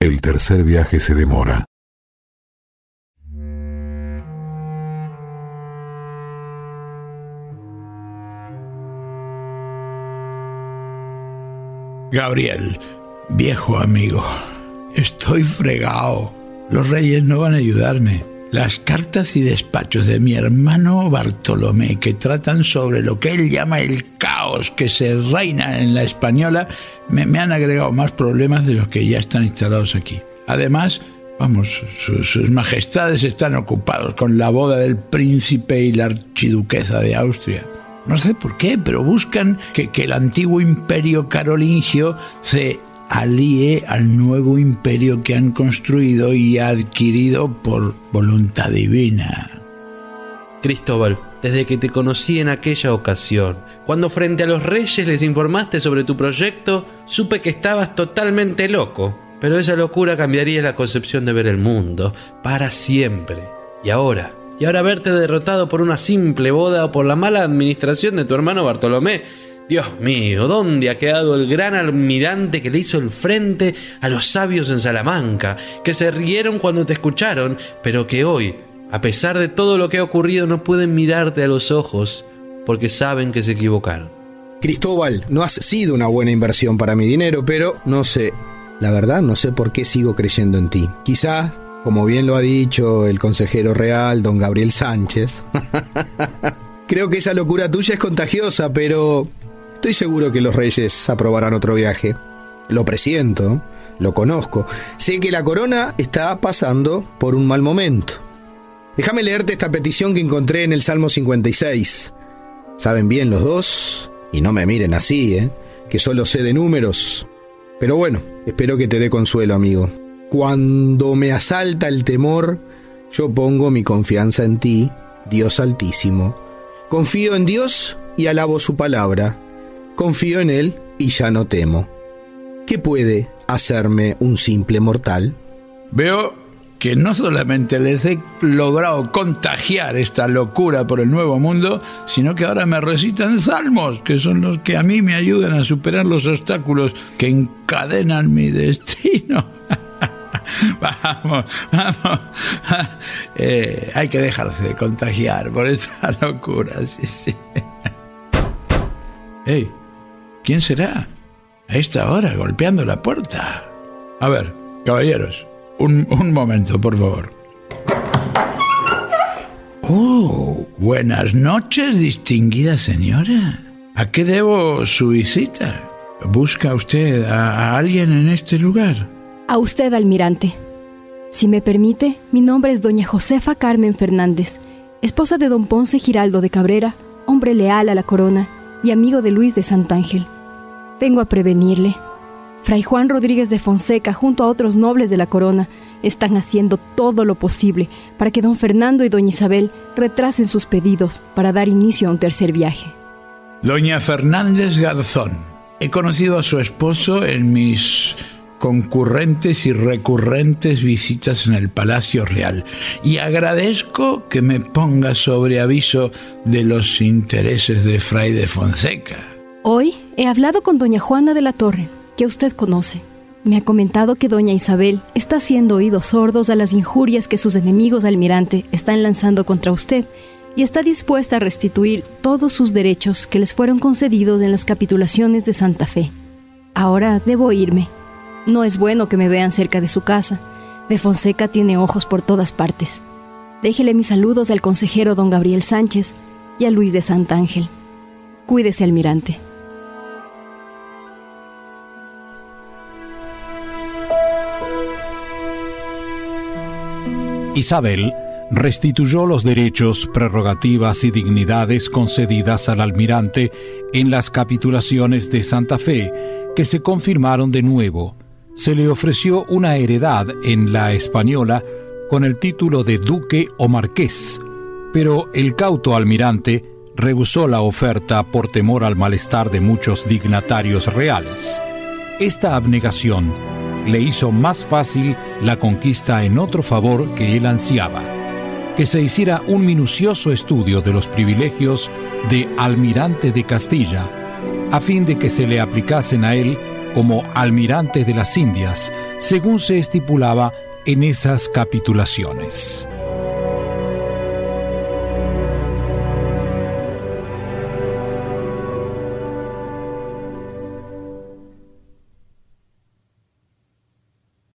El tercer viaje se demora. Gabriel, viejo amigo, estoy fregado. Los reyes no van a ayudarme. Las cartas y despachos de mi hermano Bartolomé, que tratan sobre lo que él llama el caos que se reina en la española, me, han agregado más problemas de los que ya están instalados aquí. Además, vamos, sus majestades están ocupados con la boda del príncipe y la archiduquesa de Austria. No sé por qué, pero buscan que, que el antiguo imperio carolingio se alíe al nuevo imperio que han construido y adquirido por voluntad divina. Cristóbal, desde que te conocí en aquella ocasión, cuando frente a los reyes les informaste sobre tu proyecto, supe que estabas totalmente loco. Pero esa locura cambiaría la concepción de ver el mundo, para siempre. Y ahora, y ahora verte derrotado por una simple boda o por la mala administración de tu hermano Bartolomé, Dios mío, ¿dónde ha quedado el gran almirante que le hizo el frente a los sabios en Salamanca, que se rieron cuando te escucharon, pero que hoy, a pesar de todo lo que ha ocurrido, no pueden mirarte a los ojos porque saben que se equivocaron? Cristóbal, no has sido una buena inversión para mi dinero, pero no sé, la verdad no sé por qué sigo creyendo en ti. Quizás, como bien lo ha dicho el consejero real, don Gabriel Sánchez, creo que esa locura tuya es contagiosa, pero Estoy seguro que los reyes aprobarán otro viaje. Lo presiento, lo conozco. Sé que la corona está pasando por un mal momento. Déjame leerte esta petición que encontré en el Salmo 56. Saben bien los dos, y no me miren así, ¿eh? que solo sé de números. Pero bueno, espero que te dé consuelo, amigo. Cuando me asalta el temor, yo pongo mi confianza en ti, Dios Altísimo. Confío en Dios y alabo su palabra confío en Él y ya no temo. ¿Qué puede hacerme un simple mortal? Veo que no solamente les he logrado contagiar esta locura por el nuevo mundo, sino que ahora me recitan salmos, que son los que a mí me ayudan a superar los obstáculos que encadenan mi destino. vamos, vamos. Eh, hay que dejarse de contagiar por esta locura, sí, sí. Hey, ¿Quién será? A esta hora, golpeando la puerta. A ver, caballeros, un, momento, por favor. Oh, buenas noches, distinguida señora. ¿A qué debo su visita? ¿Busca usted a, alguien en este lugar? A usted, almirante. Si me permite, mi nombre es doña Josefa Carmen Fernández, esposa de don Ponce Giraldo de Cabrera, hombre leal a la corona y amigo de Luis de Santángel. Vengo a prevenirle. Fray Juan Rodríguez de Fonseca, junto a otros nobles de la corona, están haciendo todo lo posible para que don Fernando y doña Isabel retrasen sus pedidos para dar inicio a un tercer viaje. Doña Fernández Garzón, he conocido a su esposo en mis concurrentes y recurrentes visitas en el Palacio Real y agradezco que me ponga sobre aviso de los intereses de Fray de Fonseca. Hoy he hablado con doña Juana de la Torre, que usted conoce. Me ha comentado que doña Isabel está haciendo oídos sordos a las injurias que sus enemigos almirante están lanzando contra usted y está dispuesta a restituir todos sus derechos que les fueron concedidos en las capitulaciones de Santa Fe. Ahora debo irme. No es bueno que me vean cerca de su casa. De Fonseca tiene ojos por todas partes. Déjele mis saludos al consejero don Gabriel Sánchez y a Luis de Santángel. Cuídese, almirante. Isabel restituyó los derechos, prerrogativas y dignidades concedidas al almirante en las capitulaciones de Santa Fe, que se confirmaron de nuevo. Se le ofreció una heredad en la española con el título de duque o marqués, pero el cauto almirante rehusó la oferta por temor al malestar de muchos dignatarios reales. Esta abnegación le hizo más fácil la conquista en otro favor que él ansiaba, que se hiciera un minucioso estudio de los privilegios de almirante de Castilla, a fin de que se le aplicasen a él como almirantes de las Indias, según se estipulaba en esas capitulaciones.